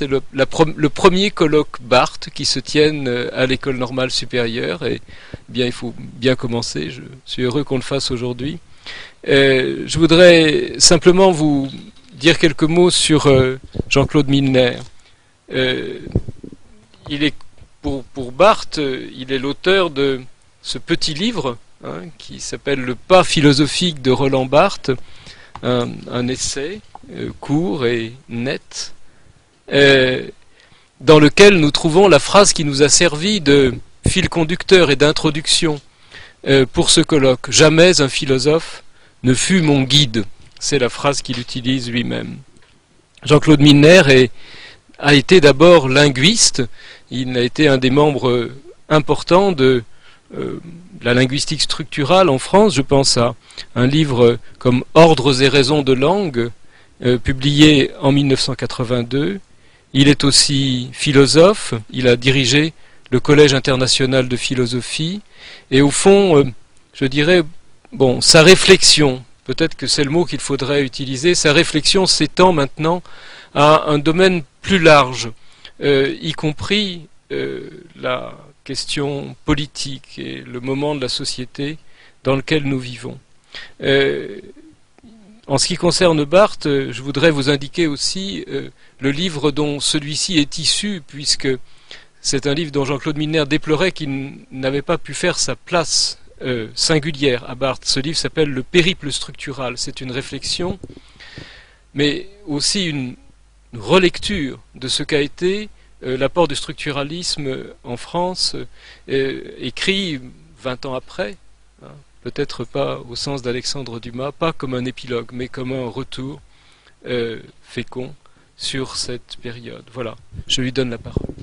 C'est le, premier colloque Barthes qui se tienne euh, à l'école normale supérieure et bien il faut bien commencer. Je suis heureux qu'on le fasse aujourd'hui. Euh, je voudrais simplement vous dire quelques mots sur euh, Jean-Claude Milner. il est pour, Barthes, il est l'auteur de ce petit livre hein, qui s'appelle Le pas philosophique de Roland Barthes, un essai court et net euh, dans lequel nous trouvons la phrase qui nous a servi de fil conducteur et d'introduction euh, pour ce colloque. Jamais un philosophe ne fut mon guide. C'est la phrase qu'il utilise lui-même. Jean-Claude Milner a été d'abord linguiste. Il a été un des membres importants de euh, la linguistique structurale en France. Je pense à un livre comme Ordres et raisons de langue, publié en 1982. Il est aussi philosophe, il a dirigé le Collège international de philosophie, et au fond, euh, je dirais, bon, sa réflexion, peut-être que c'est le mot qu'il faudrait utiliser, sa réflexion s'étend maintenant à un domaine plus large, euh, y compris euh, la question politique et le moment de la société dans lequel nous vivons. En ce qui concerne Barthes, euh, je voudrais vous indiquer aussi euh, le livre dont celui-ci est issu, puisque c'est un livre dont Jean-Claude Milner déplorait qu'il n'avait pas pu faire sa place euh, singulière à Barthes. Ce livre s'appelle Le périple structural. C'est une réflexion, mais aussi une relecture de ce qu'a été l'apport du structuralisme en France, écrit 20 ans après, peut-être pas au sens d'Alexandre Dumas, pas comme un épilogue, mais comme un retour euh, fécond sur cette période. Voilà, je lui donne la parole.